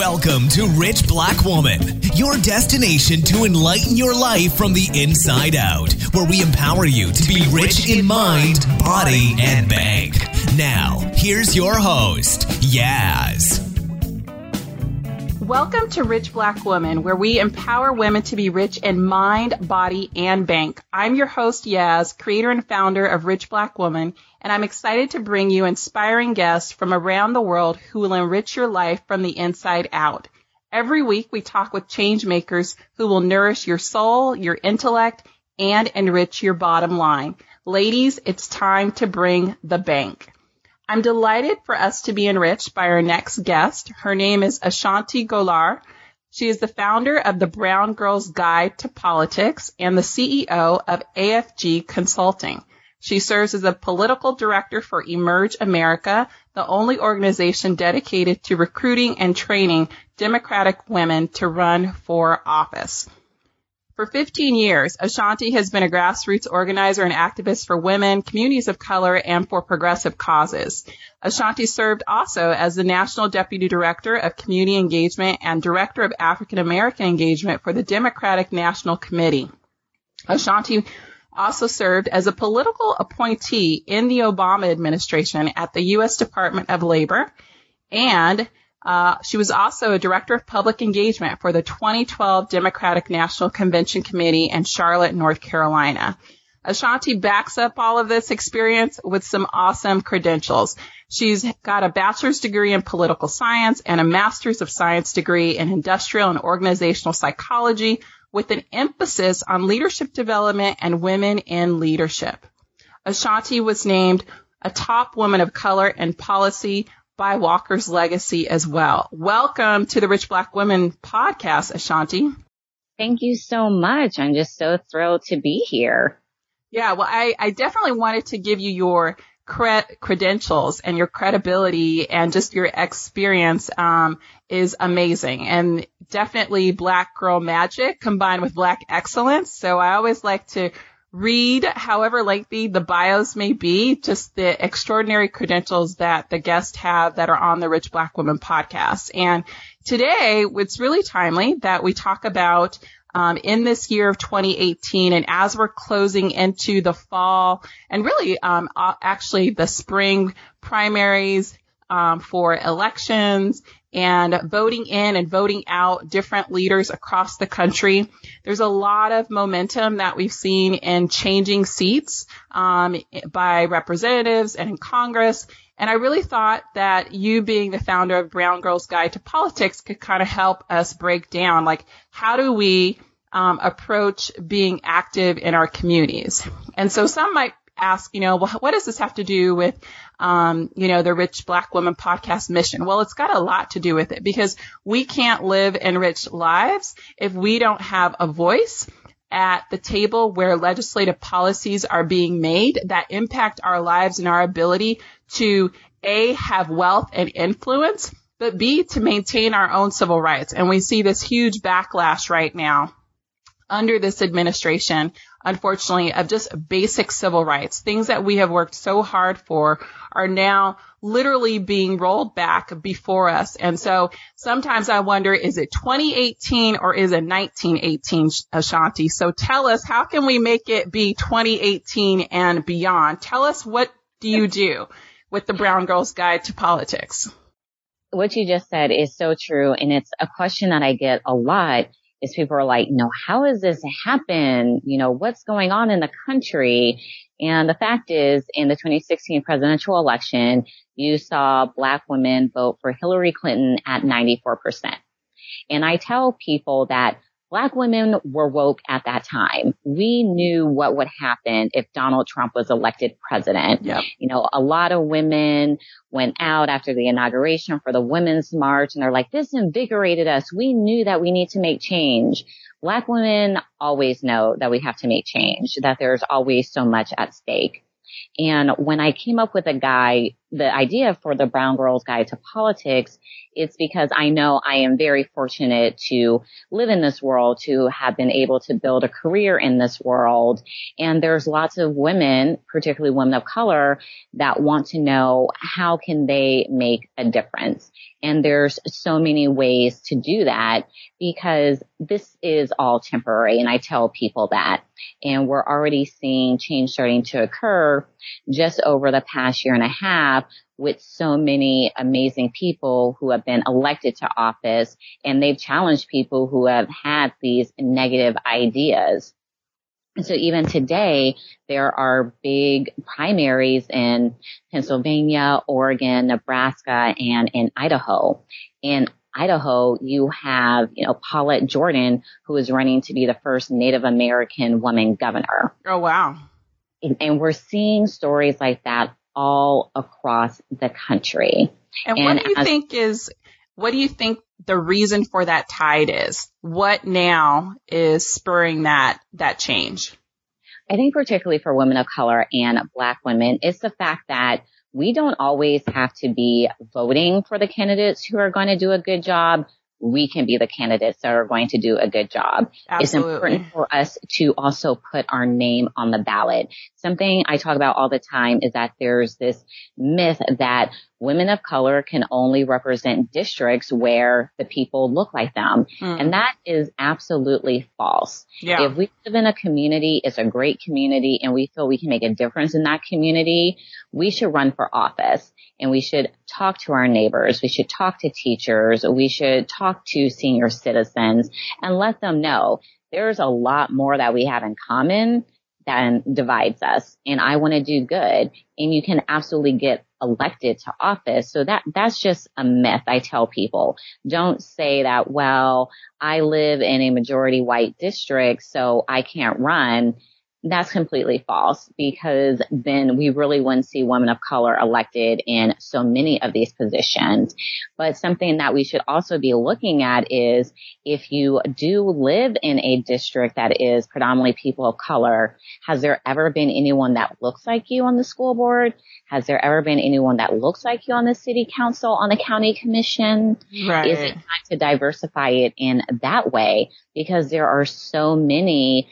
Welcome to Rich Black Woman, your destination to enlighten your life from the inside out, where we empower you to be rich in mind, body, and bank. Now, here's your host, Yaz. Welcome to Rich Black Woman, where we empower women to be rich in mind, body, and bank. I'm your host, Yaz, creator and founder of Rich Black Woman, and I'm excited to bring you inspiring guests from around the world who will enrich your life from the inside out. Every week, we talk with change makers who will nourish your soul, your intellect, and enrich your bottom line. Ladies, it's time to bring the bank. I'm delighted for us to be enriched by our next guest. Her name is A'shanti Gholar. She is the founder of the Brown Girls Guide to Politics and the CEO of AFG Consulting. She serves as a political director for Emerge America, the only organization dedicated to recruiting and training Democratic women to run for office. For 15 years, A'shanti has been a grassroots organizer and activist for women, communities of color, and for progressive causes. A'shanti served also as the National Deputy Director of Community Engagement and Director of African American Engagement for the Democratic National Committee. A'shanti also served as a political appointee in the Obama administration at the U.S. Department of Labor and uh, she was also a director of public engagement for the 2012 Democratic National Convention Committee in Charlotte, North Carolina. A'shanti backs up all of this experience with some awesome credentials. She's got a bachelor's degree in political science and a master's of science degree in industrial and organizational psychology with an emphasis on leadership development and women in leadership. A'shanti was named a top woman of color in policy by Walker's legacy as well. Welcome to the Rich Black Women podcast, A'shanti. Thank you so much. I'm just so thrilled to be here. Yeah, well, I, I definitely wanted to give you your cre- credentials and your credibility and just your experience um, is amazing and definitely black girl magic combined with black excellence. So I always like to read however lengthy the bios may be, just the extraordinary credentials that the guests have that are on the Rich Black Woman podcast. And today it's really timely that we talk about um, in this year of 2018 and as we're closing into the fall and really um, actually the spring primaries um, for elections and voting in and voting out different leaders across the country. There's a lot of momentum that we've seen in changing seats um, by representatives and in Congress. And I really thought that you being the founder of Brown Girls Guide to Politics could kind of help us break down, like, how do we um, approach being active in our communities? And so some might ask, you know, well, what does this have to do with, um, you know, the Rich Black Woman podcast mission? Well, it's got a lot to do with it because we can't live enriched lives if we don't have a voice at the table where legislative policies are being made that impact our lives and our ability to A, have wealth and influence, but B, to maintain our own civil rights. And we see this huge backlash right now under this administration unfortunately, of just basic civil rights. Things that we have worked so hard for are now literally being rolled back before us. And so sometimes I wonder, is it 2018 or is it 1918, A'shanti? So tell us, how can we make it be 2018 and beyond? Tell us what do you do with the Brown Girls Guide to Politics? What you just said is so true. And it's a question that I get a lot is people are like, no, how has this happened? You know, what's going on in the country? And the fact is, in the 2016 presidential election, you saw black women vote for Hillary Clinton at 94%. And I tell people that Black women were woke at that time. We knew what would happen if Donald Trump was elected president. Yep. You know, a lot of women went out after the inauguration for the Women's March and they're like, this invigorated us. We knew that we need to make change. Black women always know that we have to make change, that there's always so much at stake. And when I came up with a guide the idea for the Brown Girls Guide to Politics, it's because I know I am very fortunate to live in this world, to have been able to build a career in this world. And there's lots of women, particularly women of color, that want to know how can they make a difference. And there's so many ways to do that because this is all temporary. And I tell people that. And we're already seeing change starting to occur just over the past year and a half with so many amazing people who have been elected to office and they've challenged people who have had these negative ideas. And so even today, there are big primaries in Pennsylvania, Oregon, Nebraska, and in Idaho. In Idaho, you have, you know, Paulette Jordan, who is running to be the first Native American woman governor. Oh, wow. And, and we're seeing stories like that all across the country. And, and what do you as, think is, what do you think the reason for that tide is? What now is spurring that, that change? I think particularly for women of color and black women, it's the fact that we don't always have to be voting for the candidates who are going to do a good job we can be the candidates that are going to do a good job. Absolutely. It's important for us to also put our name on the ballot. Something I talk about all the time is that there's this myth that women of color can only represent districts where the people look like them. Mm. And that is absolutely false. Yeah. If we live in a community, it's a great community and we feel we can make a difference in that community, we should run for office and we should talk to our neighbors. We should talk to teachers. We should talk to senior citizens and let them know there's a lot more that we have in common than divides us. And I want to do good. And you can absolutely get elected to office. So that, that's just a myth. I tell people don't say that, well, I live in a majority white district, so I can't run that's completely false because then we really wouldn't see women of color elected in so many of these positions. But something that we should also be looking at is if you do live in a district that is predominantly people of color, has there ever been anyone that looks like you on the school board? Has there ever been anyone that looks like you on the city council, on the county commission? Right. Is it time to diversify it in that way? Because there are so many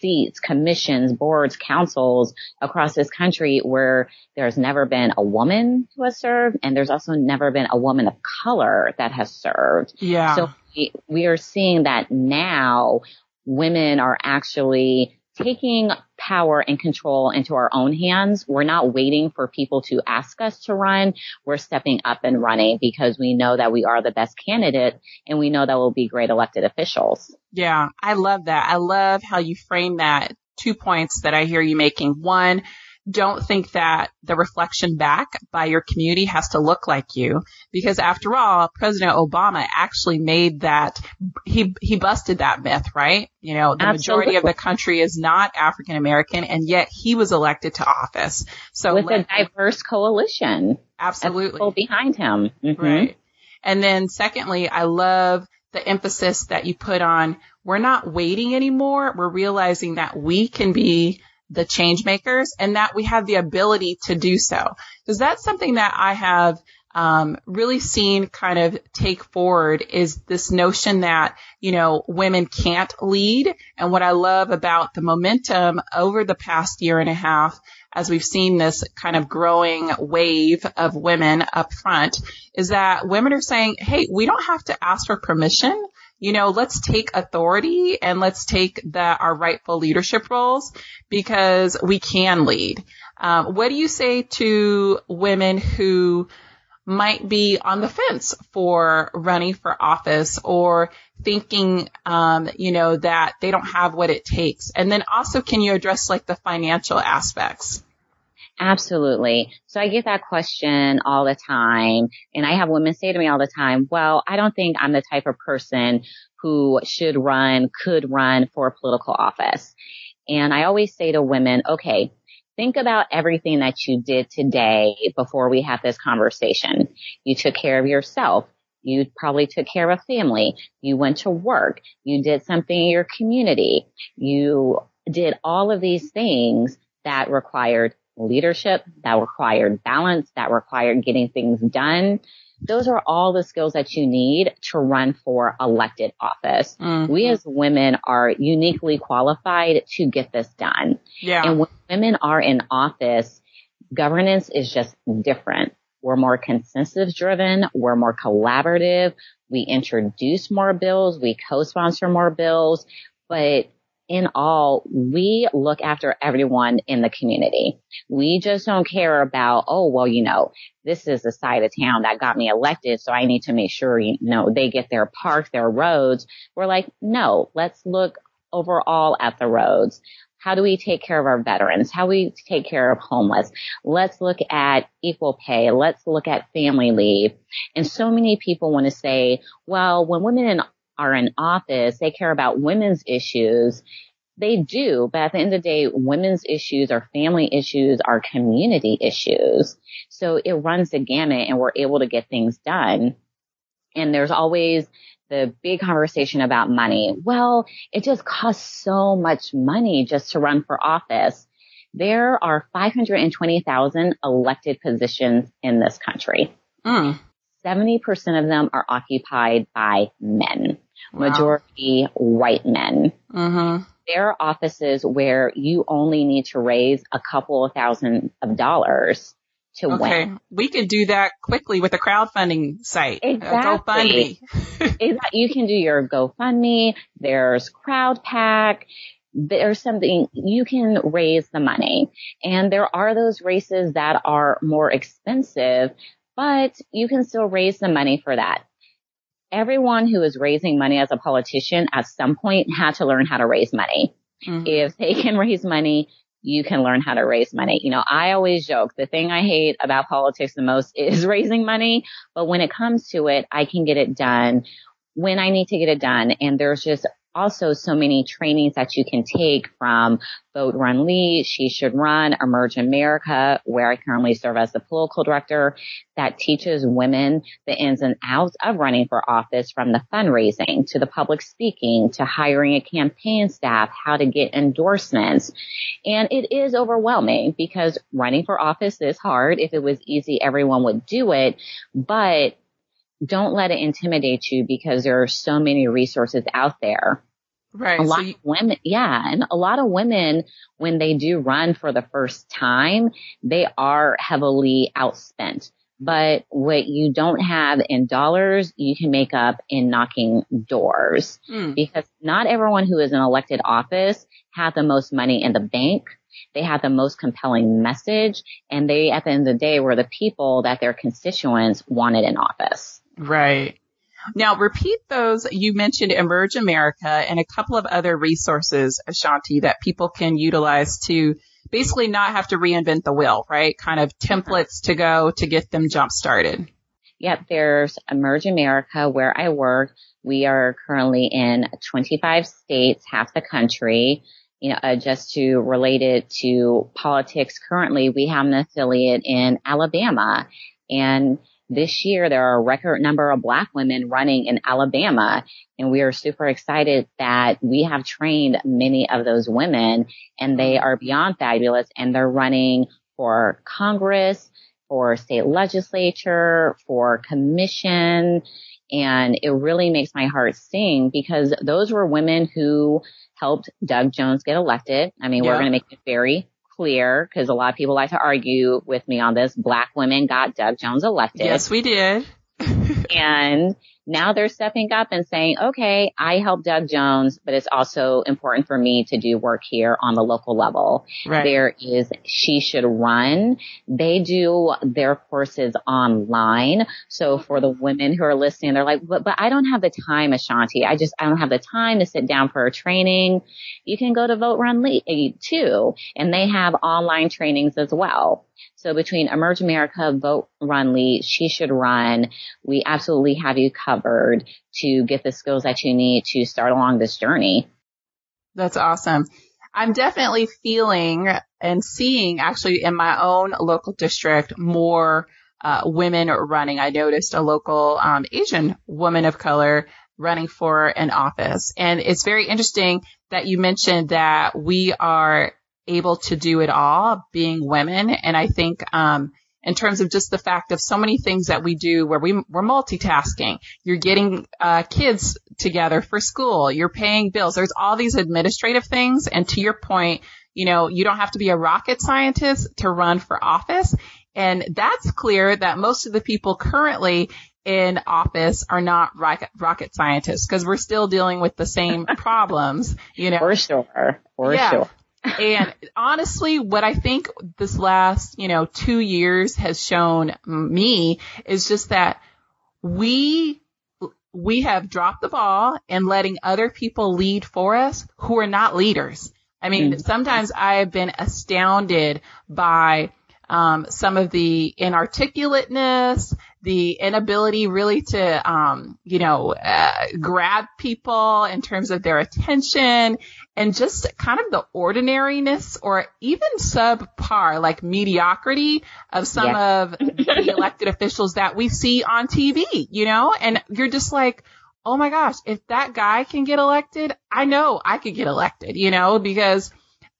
seats, commissions, boards, councils across this country where there's never been a woman who has served and there's also never been a woman of color that has served. Yeah. So we, we are seeing that now women are actually taking power and control into our own hands. We're not waiting for people to ask us to run. We're stepping up and running because we know that we are the best candidate and we know that we'll be great elected officials. Yeah, I love that. I love how you frame that. Two points that I hear you making. One, don't think that the reflection back by your community has to look like you because after all, President Obama actually made that, he, he busted that myth, right? You know, the Absolutely. majority of the country is not African American and yet he was elected to office. So with let, a diverse coalition. Absolutely. behind him. Mm-hmm. Right. And then secondly, I love the emphasis that you put on we're not waiting anymore. We're realizing that we can be the change makers and that we have the ability to do so. Because that's something that I have um, really seen kind of take forward is this notion that, you know, women can't lead. And what I love about the momentum over the past year and a half, as we've seen this kind of growing wave of women up front, is that women are saying, hey, we don't have to ask for permission you know, let's take authority and let's take the, our rightful leadership roles because we can lead. Um, what do you say to women who might be on the fence for running for office or thinking, um, you know, that they don't have what it takes? And then also, can you address like the financial aspects? Absolutely. So I get that question all the time. And I have women say to me all the time, well, I don't think I'm the type of person who should run, could run for political office. And I always say to women, okay, think about everything that you did today before we had this conversation. You took care of yourself. You probably took care of a family. You went to work. You did something in your community. You did all of these things that required leadership, that required balance, that required getting things done. Those are all the skills that you need to run for elected office. Mm-hmm. We as women are uniquely qualified to get this done. Yeah. And when women are in office, governance is just different. We're more consensus driven. We're more collaborative. We introduce more bills. We co-sponsor more bills, but in all, we look after everyone in the community. We just don't care about, oh, well, you know, this is the side of town that got me elected. So I need to make sure, you know, they get their parks, their roads. We're like, no, let's look overall at the roads. How do we take care of our veterans? How we take care of homeless? Let's look at equal pay. Let's look at family leave. And so many people want to say, well, when women in, are in office, they care about women's issues. They do, but at the end of the day, women's issues are family issues, are community issues. So it runs the gamut and we're able to get things done. And there's always the big conversation about money. Well, it just costs so much money just to run for office. There are 520,000 elected positions in this country. Mm. 70% of them are occupied by men, wow. majority white men. Mm-hmm. There are offices where you only need to raise a couple of thousand of dollars to okay. win. We can do that quickly with a crowdfunding site. Exactly. GoFundMe. you can do your GoFundMe. There's Crowdpac. There's something you can raise the money. And there are those races that are more expensive, but you can still raise the money for that. Everyone who is raising money as a politician at some point had to learn how to raise money. Mm-hmm. If they can raise money, you can learn how to raise money. You know, I always joke the thing I hate about politics the most is raising money, but when it comes to it, I can get it done when I need to get it done. And there's just also so many trainings that you can take from Vote Run Lead, She Should Run, Emerge America, where I currently serve as the political director that teaches women the ins and outs of running for office from the fundraising to the public speaking to hiring a campaign staff, how to get endorsements. And it is overwhelming because running for office is hard. If it was easy, everyone would do it, but don't let it intimidate you because there are so many resources out there. Right. A lot so you- of women, yeah. And a lot of women, when they do run for the first time, they are heavily outspent. But what you don't have in dollars, you can make up in knocking doors. Mm. Because not everyone who is in elected office has the most money in the bank. They have the most compelling message. And they, at the end of the day, were the people that their constituents wanted in office. Right. Now repeat those. You mentioned Emerge America and a couple of other resources, A'shanti, that people can utilize to basically not have to reinvent the wheel, right? Kind of templates to go to get them jump started. Yep. There's Emerge America where I work. We are currently in 25 states, half the country. You know, uh, just to relate it to politics currently, we have an affiliate in Alabama and this year, there are a record number of black women running in Alabama, and we are super excited that we have trained many of those women, and they are beyond fabulous, and they're running for Congress, for state legislature, for commission, and it really makes my heart sing because those were women who helped Doug Jones get elected. I mean, yeah. we're going to make it very clear because a lot of people like to argue with me on this. Black women got Doug Jones elected. Yes, we did. and now they're stepping up and saying, okay, I help Doug Jones, but it's also important for me to do work here on the local level. Right. There is She Should Run. They do their courses online. So for the women who are listening, they're like, but, but I don't have the time, A'shanti. I just, I don't have the time to sit down for a training. You can go to Vote Run Lead eh, too, and they have online trainings as well. So between Emerge America, Vote Run Lead, She Should Run, we absolutely have you covered to get the skills that you need to start along this journey. That's awesome. I'm definitely feeling and seeing actually in my own local district more uh, women running. I noticed a local um, Asian woman of color running for an office. And it's very interesting that you mentioned that we are able to do it all being women. And I think, um, in terms of just the fact of so many things that we do where we, we're multitasking. You're getting uh, kids together for school. You're paying bills. There's all these administrative things. And to your point, you know, you don't have to be a rocket scientist to run for office. And that's clear that most of the people currently in office are not rocket, rocket scientists because we're still dealing with the same problems, you know. For sure. For yeah. sure and honestly, what I think this last, you know, two years has shown me is just that we, we have dropped the ball and letting other people lead for us who are not leaders. I mean, mm-hmm. sometimes I've been astounded by um, some of the inarticulateness, the inability really to, um, you know, uh, grab people in terms of their attention and just kind of the ordinariness or even subpar, like mediocrity of some of the elected officials that we see on TV, you know, and you're just like, oh my gosh, if that guy can get elected, I know I could get elected, you know, because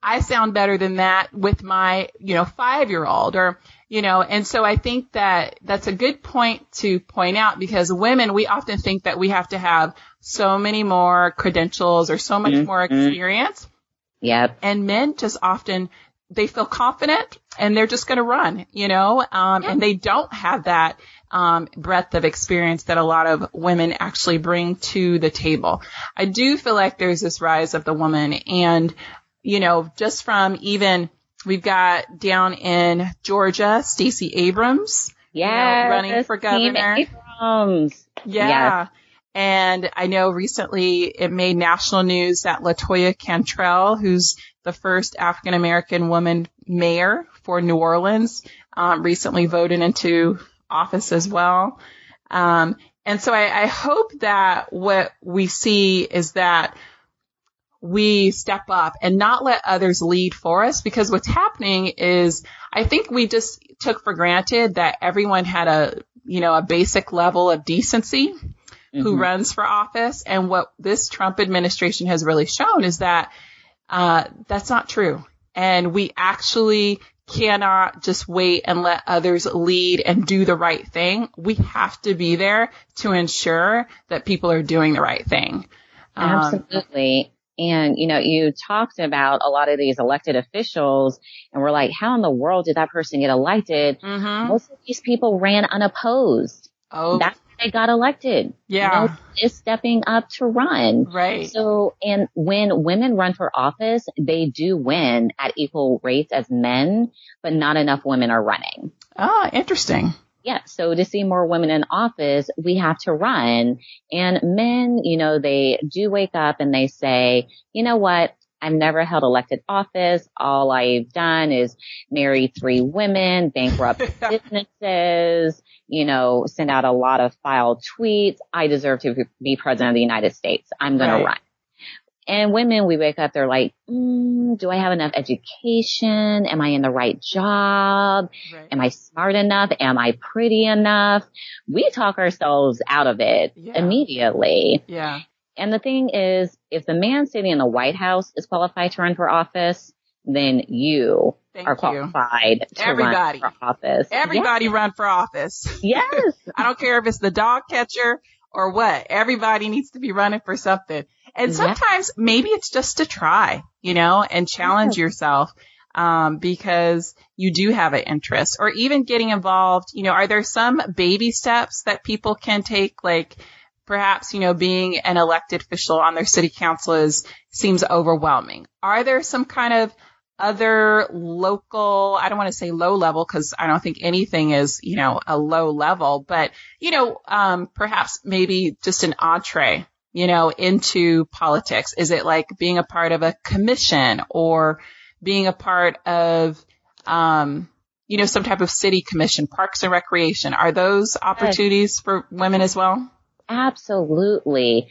I sound better than that with my, you know, five year old or, you know, and so I think that that's a good point to point out because women, we often think that we have to have so many more credentials or so much mm-hmm. more experience. Yep. And men just often, they feel confident and they're just going to run, you know, um, and they don't have that, um, breadth of experience that a lot of women actually bring to the table. I do feel like there's this rise of the woman and, you know, just from even we've got down in Georgia, Stacey Abrams. Yeah, you know, running for governor. Abrams. Yeah. Yes. And I know recently it made national news that Latoya Cantrell, who's the first African American woman mayor for New Orleans, um, recently voted into office as well. Um, and so I, I hope that what we see is that we step up and not let others lead for us because what's happening is I think we just took for granted that everyone had a, you know, a basic level of decency mm-hmm. who runs for office. And what this Trump administration has really shown is that, uh, that's not true. And we actually cannot just wait and let others lead and do the right thing. We have to be there to ensure that people are doing the right thing. Um, Absolutely. And, you know, you talked about a lot of these elected officials and we're like, how in the world did that person get elected? Mm-hmm. Most of these people ran unopposed. Oh. That's how they got elected. Yeah. You know, is stepping up to run. Right. So, and when women run for office, they do win at equal rates as men, but not enough women are running. Ah, interesting yeah, so to see more women in office, we have to run. And men, you know, they do wake up and they say, you know what? I've never held elected office. All I've done is marry three women, bankrupt businesses, you know, send out a lot of filed tweets. I deserve to be president of the United States. I'm going right. to run. And women, we wake up, they're like, mm, do I have enough education? Am I in the right job? Right. Am I smart enough? Am I pretty enough? We talk ourselves out of it yeah. immediately. Yeah. And the thing is, if the man sitting in the White House is qualified to run for office, then you Thank are qualified you. to Everybody. run for office. Everybody yes. run for office. Yes. I don't care if it's the dog catcher or what. Everybody needs to be running for something. And sometimes yeah. maybe it's just to try, you know, and challenge yeah. yourself. Um, because you do have an interest or even getting involved, you know, are there some baby steps that people can take? Like perhaps, you know, being an elected official on their city council is, seems overwhelming. Are there some kind of other local, I don't want to say low level because I don't think anything is, you know, a low level, but, you know, um, perhaps maybe just an entree, you know, into politics. Is it like being a part of a commission or being a part of, um, you know, some type of city commission, parks and recreation? Are those opportunities for women as well? Absolutely.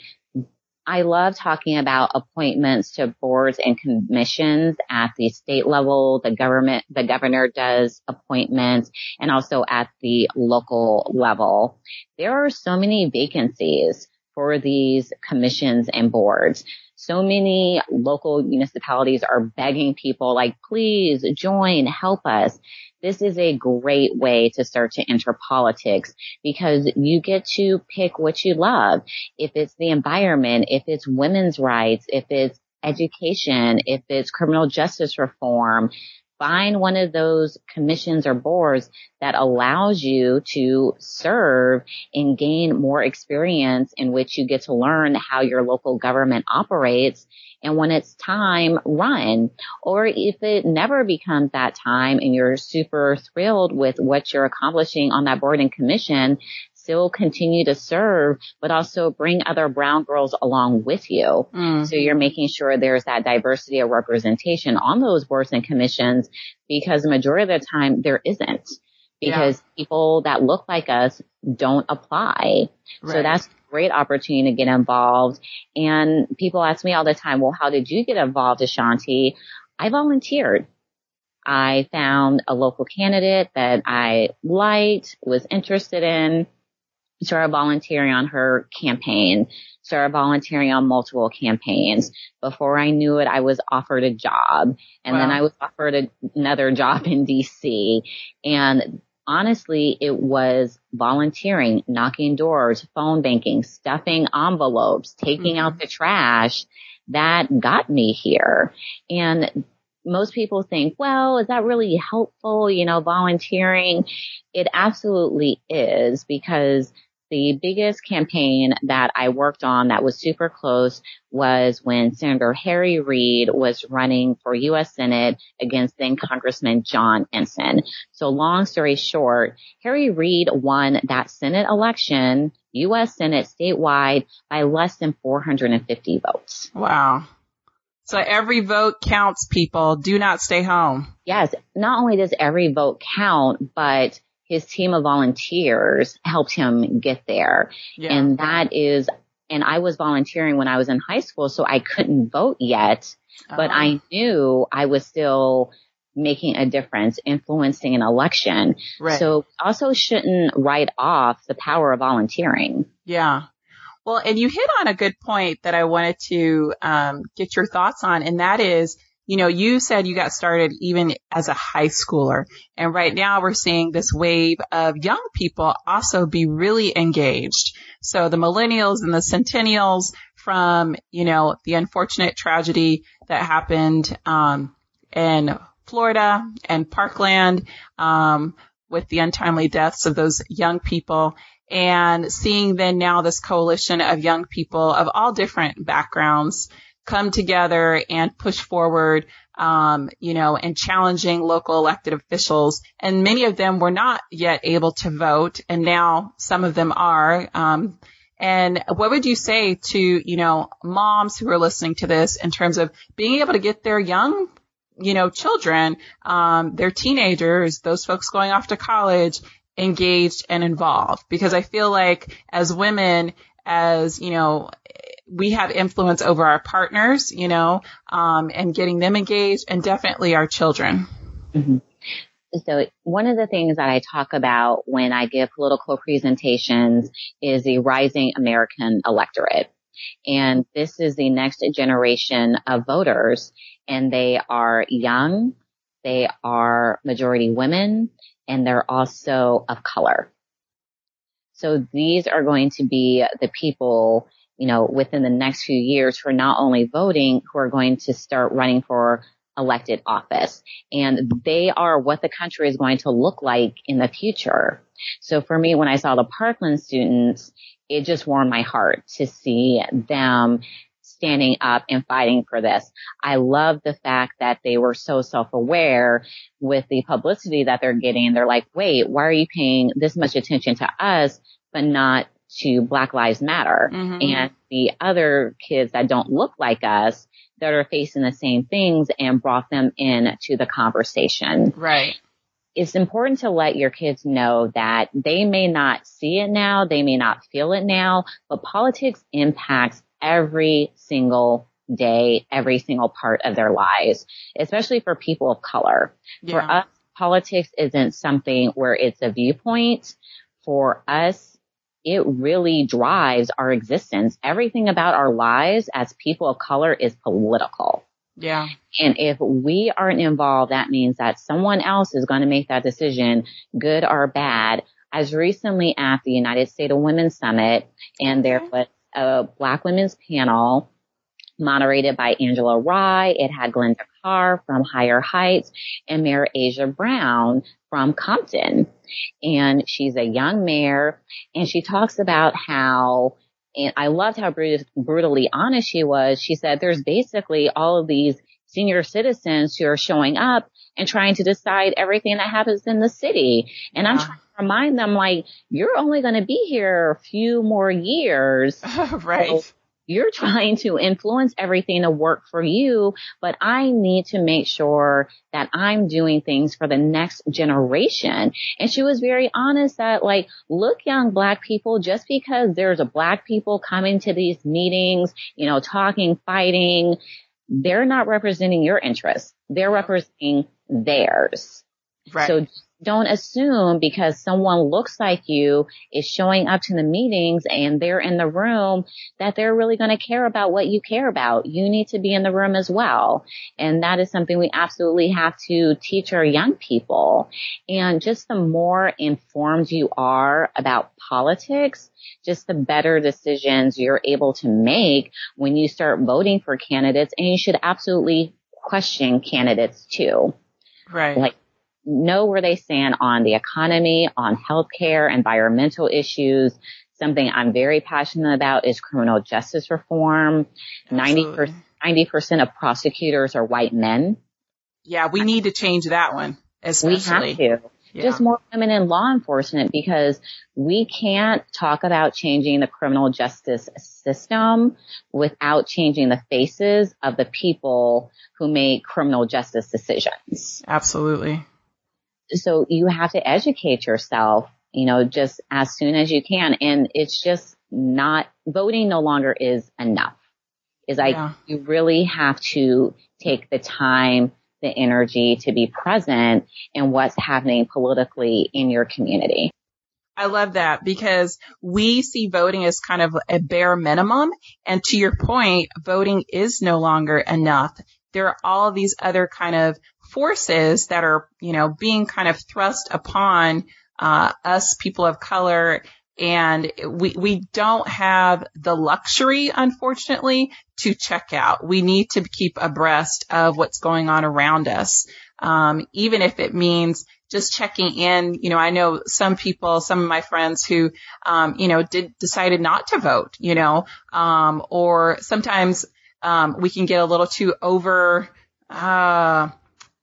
I love talking about appointments to boards and commissions at the state level. The government, the governor does appointments and also at the local level. There are so many vacancies for these commissions and boards. So many local municipalities are begging people like, please join, help us. This is a great way to start to enter politics because you get to pick what you love. If it's the environment, if it's women's rights, if it's education, if it's criminal justice reform, find one of those commissions or boards that allows you to serve and gain more experience in which you get to learn how your local government operates. And when it's time, run. Or if it never becomes that time and you're super thrilled with what you're accomplishing on that board and commission, still continue to serve, but also bring other brown girls along with you. Mm. So you're making sure there's that diversity of representation on those boards and commissions because the majority of the time there isn't because yeah. people that look like us don't apply. Right. So that's a great opportunity to get involved. And people ask me all the time, well, how did you get involved, A'shanti? I volunteered. I found a local candidate that I liked, was interested in, started volunteering on her campaign, started volunteering on multiple campaigns. Before I knew it, I was offered a job and wow. then I was offered a, another job in DC. And honestly, it was volunteering, knocking doors, phone banking, stuffing envelopes, taking mm-hmm. out the trash that got me here. And most people think, well, is that really helpful? You know, volunteering. It absolutely is because the biggest campaign that I worked on that was super close was when Senator Harry Reid was running for U.S. Senate against then Congressman John Ensign. So long story short, Harry Reid won that Senate election, U.S. Senate statewide by less than 450 votes. Wow. So every vote counts, people. Do not stay home. Yes. Not only does every vote count, but his team of volunteers helped him get there. Yeah. And that is, and I was volunteering when I was in high school, so I couldn't vote yet, but I uh-huh. knew I was still making a difference, influencing an election. Right. So also shouldn't write off the power of volunteering. Yeah. Well, and you hit on a good point that I wanted to um, get your thoughts on, and that is you know, you said you got started even as a high schooler. And right now we're seeing this wave of young people also be really engaged. So the millennials and the centennials from, you know, the unfortunate tragedy that happened, um, in Florida and Parkland, um, with the untimely deaths of those young people and seeing then now this coalition of young people of all different backgrounds come together and push forward, um, you know, and challenging local elected officials. And many of them were not yet able to vote, and now some of them are. Um, and what would you say to, you know, moms who are listening to this in terms of being able to get their young, you know, children, um, their teenagers, those folks going off to college, engaged and involved? Because I feel like as women, as, you know, we have influence over our partners, you know, um, and getting them engaged and definitely our children. Mm-hmm. So one of the things that I talk about when I give political presentations is the rising American electorate. And this is the next generation of voters and they are young. They are majority women and they're also of color. So these are going to be the people you know, within the next few years who are not only voting, who are going to start running for elected office. And they are what the country is going to look like in the future. So for me, when I saw the Parkland students, it just warmed my heart to see them standing up and fighting for this. I love the fact that they were so self-aware with the publicity that they're getting. They're like, wait, why are you paying this much attention to us, but not to Black Lives Matter mm-hmm. and the other kids that don't look like us that are facing the same things and brought them in to the conversation. Right. It's important to let your kids know that they may not see it now, they may not feel it now, but politics impacts every single day, every single part of their lives, especially for people of color. Yeah. For us, politics isn't something where it's a viewpoint. For us, it really drives our existence. Everything about our lives as people of color is political. Yeah. And if we aren't involved, that means that someone else is going to make that decision, good or bad. As recently at the United States Women's Summit, and there was a Black Women's panel moderated by Angela Rye. It had Glynda Carr from Higher Heights and Mayor Aja Brown from Compton. And she's a young mayor and she talks about how and I loved how brutally honest she was. She said there's basically all of these senior citizens who are showing up and trying to decide everything that happens in the city. And I'm trying to remind them like, you're only going to be here a few more years. right. So you're trying to influence everything to work for you, but I need to make sure that I'm doing things for the next generation. And she was very honest that like, look, young black people, just because there's a black people coming to these meetings, you know, talking, fighting, they're not representing your interests. They're representing theirs. Right. So don't assume because someone looks like you is showing up to the meetings and they're in the room that they're really going to care about what you care about. You need to be in the room as well. And that is something we absolutely have to teach our young people. And just the more informed you are about politics, just the better decisions you're able to make when you start voting for candidates. And you should absolutely question candidates too. Right. Like know where they stand on the economy, on healthcare, environmental issues. Something I'm very passionate about is criminal justice reform. 90%, 90% of prosecutors are white men. Yeah, we need to change that one, especially. We have to. Yeah. Just more women in law enforcement because we can't talk about changing the criminal justice system without changing the faces of the people who make criminal justice decisions. Absolutely so you have to educate yourself, you know, just as soon as you can. And it's just not voting no longer is enough. Is like yeah. you really have to take the time, the energy to be present in what's happening politically in your community. I love that because we see voting as kind of a bare minimum. And to your point, voting is no longer enough. There are all these other kind of forces that are, you know, being kind of thrust upon uh, us people of color. And we we don't have the luxury unfortunately to check out. We need to keep abreast of what's going on around us. Um, even if it means just checking in you know i know some people some of my friends who um, you know did decided not to vote you know um, or sometimes um, we can get a little too over uh,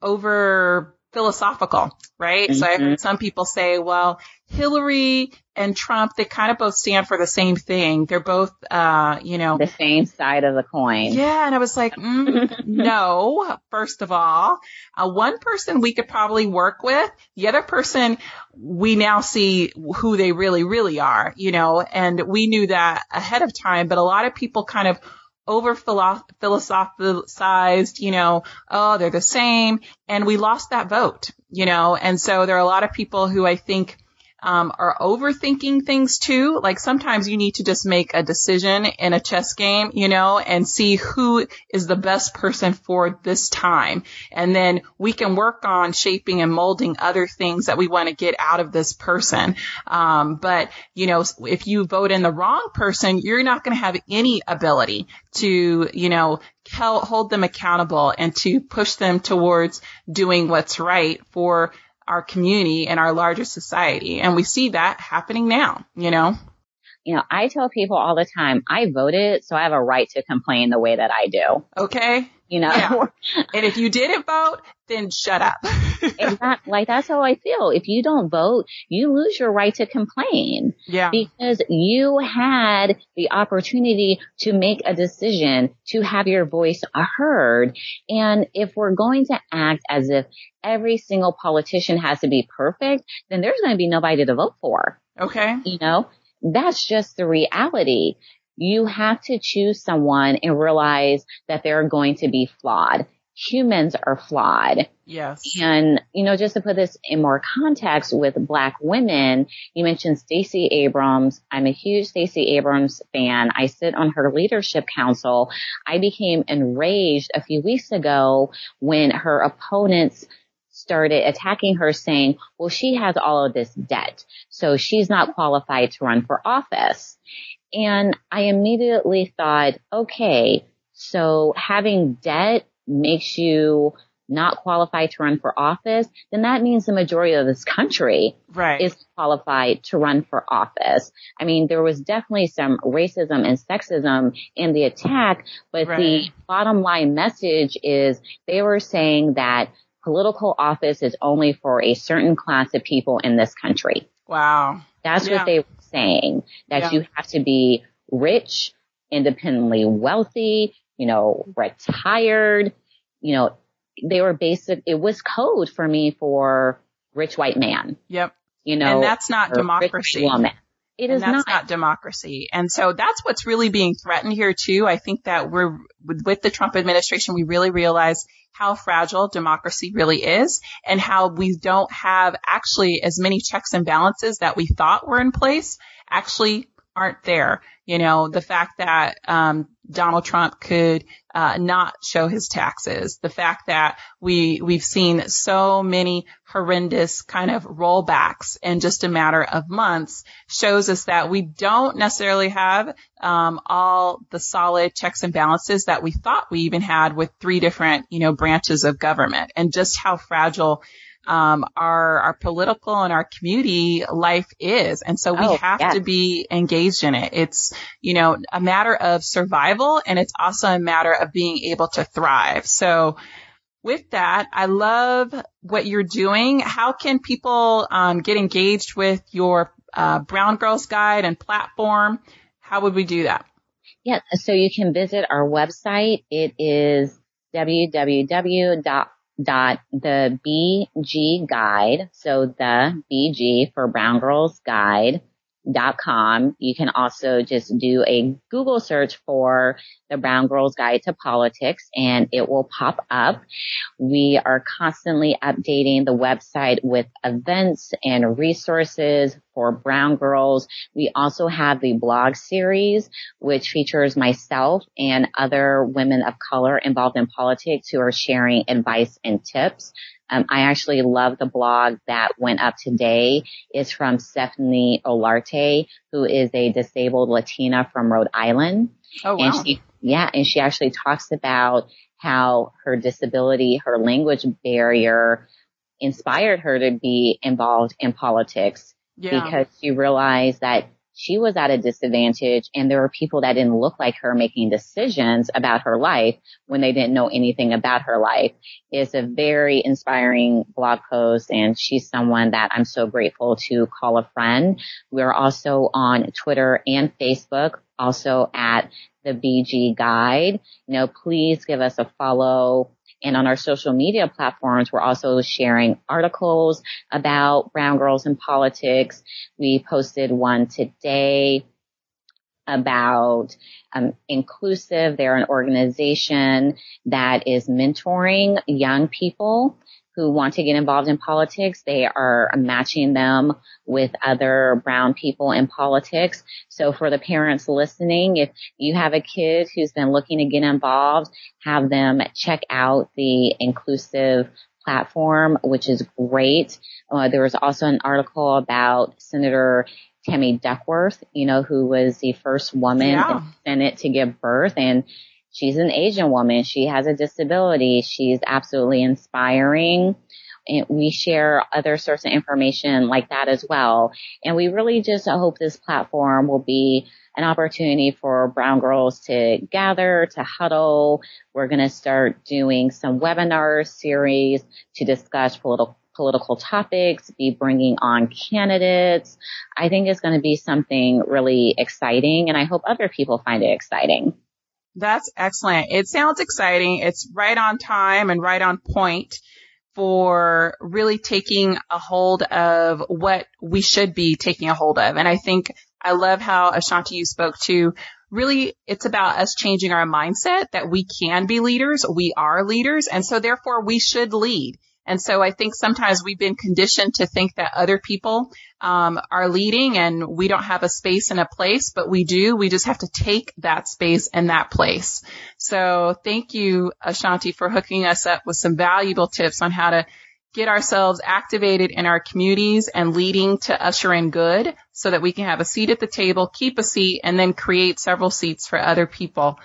over philosophical, right? Mm-hmm. So I've heard some people say, well, Hillary and Trump, they kind of both stand for the same thing. They're both, uh, you know, the same side of the coin. Yeah. And I was like, mm, no, first of all, uh, one person we could probably work with. The other person, we now see who they really, really are, you know, and we knew that ahead of time, but a lot of people kind of over philosophized, you know, oh, they're the same. And we lost that vote, you know, and so there are a lot of people who I think um, are overthinking things too. Like sometimes you need to just make a decision in a chess game, you know, and see who is the best person for this time. And then we can work on shaping and molding other things that we want to get out of this person. Um, but you know, if you vote in the wrong person, you're not going to have any ability to, you know, hold them accountable and to push them towards doing what's right for our community and our larger society. And we see that happening now, you know? You know, I tell people all the time, I voted, so I have a right to complain the way that I do. Okay. You know? Yeah. and if you didn't vote, then shut up. exactly. Like that's how I feel. If you don't vote, you lose your right to complain. Yeah. Because you had the opportunity to make a decision to have your voice heard. And if we're going to act as if every single politician has to be perfect, then there's going to be nobody to vote for. Okay. You know, that's just the reality. You have to choose someone and realize that they're going to be flawed humans are flawed. Yes. And, you know, just to put this in more context with black women, you mentioned Stacey Abrams. I'm a huge Stacey Abrams fan. I sit on her leadership council. I became enraged a few weeks ago when her opponents started attacking her saying, well, she has all of this debt. So she's not qualified to run for office. And I immediately thought, okay, so having debt makes you not qualified to run for office, then that means the majority of this country right. is qualified to run for office. I mean, there was definitely some racism and sexism in the attack, but right. the bottom line message is they were saying that political office is only for a certain class of people in this country. Wow. That's yeah. what they were saying, that yeah. you have to be rich, independently wealthy, you know, retired, you know, they were basic, it was code for me for rich white man. Yep. You know, and that's not democracy. woman. It is not. not. democracy. And so that's what's really being threatened here too. I think that we're with the Trump administration, we really realize how fragile democracy really is and how we don't have actually as many checks and balances that we thought were in place actually aren't there. You know, the fact that um, Donald Trump could uh, not show his taxes, the fact that we we've seen so many horrendous kind of rollbacks in just a matter of months shows us that we don't necessarily have um, all the solid checks and balances that we thought we even had with three different you know branches of government, and just how fragile um, our our political and our community life is, and so we oh, have yes. to be engaged in it. It's you know a matter of survival, and it's also a matter of being able to thrive. So. With that, I love what you're doing. How can people um, get engaged with your uh, Brown Girls Guide and platform? How would we do that? Yeah, so you can visit our website. It is www dot the BG guide. So the BG for Brown Girls Guide dot com. You can also just do a Google search for the Brown Girls Guide to Politics and it will pop up. We are constantly updating the website with events and resources for brown girls. We also have the blog series, which features myself and other women of color involved in politics who are sharing advice and tips. Um, I actually love the blog that went up today. It's from Stephanie Olarte, who is a disabled Latina from Rhode Island. Oh, wow. And she, yeah, and she actually talks about how her disability, her language barrier inspired her to be involved in politics yeah. because she realized that she was at a disadvantage and there were people that didn't look like her making decisions about her life when they didn't know anything about her life. It's a very inspiring blog post and she's someone that I'm so grateful to call a friend. We're also on Twitter and Facebook, also at the BG Guide. You know, please give us a follow and on our social media platforms, we're also sharing articles about brown girls in politics. We posted one today about um, Inclusv. They're an organization that is mentoring young people who want to get involved in politics. They are matching them with other brown people in politics. So for the parents listening, if you have a kid who's been looking to get involved, have them check out the Inclusv platform, which is great. Uh, there was also an article about Senator Tammy Duckworth, you know, who was the first woman yeah. in the Senate to give birth and she's an Asian woman. She has a disability. She's absolutely inspiring. And we share other sorts of information like that as well. And we really just hope this platform will be an opportunity for brown girls to gather, to huddle. We're going to start doing some webinar series to discuss political political topics, be bringing on candidates. I think it's going to be something really exciting and I hope other people find it exciting. That's excellent. It sounds exciting. It's right on time and right on point for really taking a hold of what we should be taking a hold of. And I think I love how A'shanti you spoke to. Really, it's about us changing our mindset that we can be leaders. We are leaders. And so therefore we should lead. And so I think sometimes we've been conditioned to think that other people um, are leading and we don't have a space and a place, but we do. We just have to take that space and that place. So thank you, A'shanti, for hooking us up with some valuable tips on how to get ourselves activated in our communities and leading to usher in good so that we can have a seat at the table, keep a seat, and then create several seats for other people.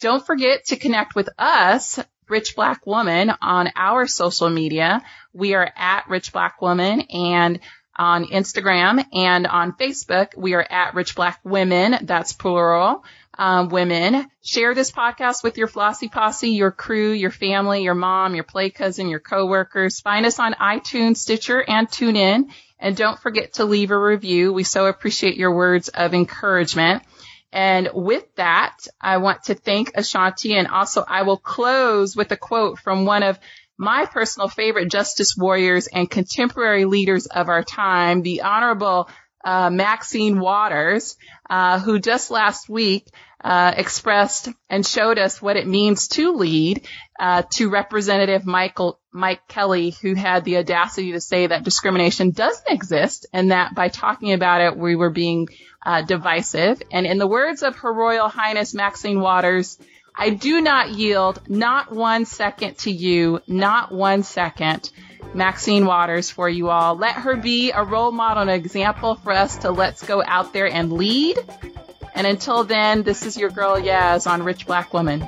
Don't forget to connect with us Rich Black Woman on our social media. We are at Rich Black Woman and on Instagram and on Facebook, we are at Rich Black Women. That's plural. Um, women. Share this podcast with your flossy posse, your crew, your family, your mom, your play cousin, your coworkers. Find us on iTunes, Stitcher, and TuneIn. And don't forget to leave a review. We so appreciate your words of encouragement. And with that, I want to thank A'shanti and also I will close with a quote from one of my personal favorite justice warriors and contemporary leaders of our time, the Honorable uh, Maxine Waters, uh, who just last week uh, expressed and showed us what it means to lead uh, to Representative Michael Mike Kelly, who had the audacity to say that discrimination doesn't exist and that by talking about it, we were being uh, divisive. And in the words of Her Royal Highness Maxine Waters, I do not yield not one second to you, not one second. Maxine Waters for you all. Let her be a role model, an example for us to let's go out there and lead. And until then, this is your girl Yaz on Rich Black Woman.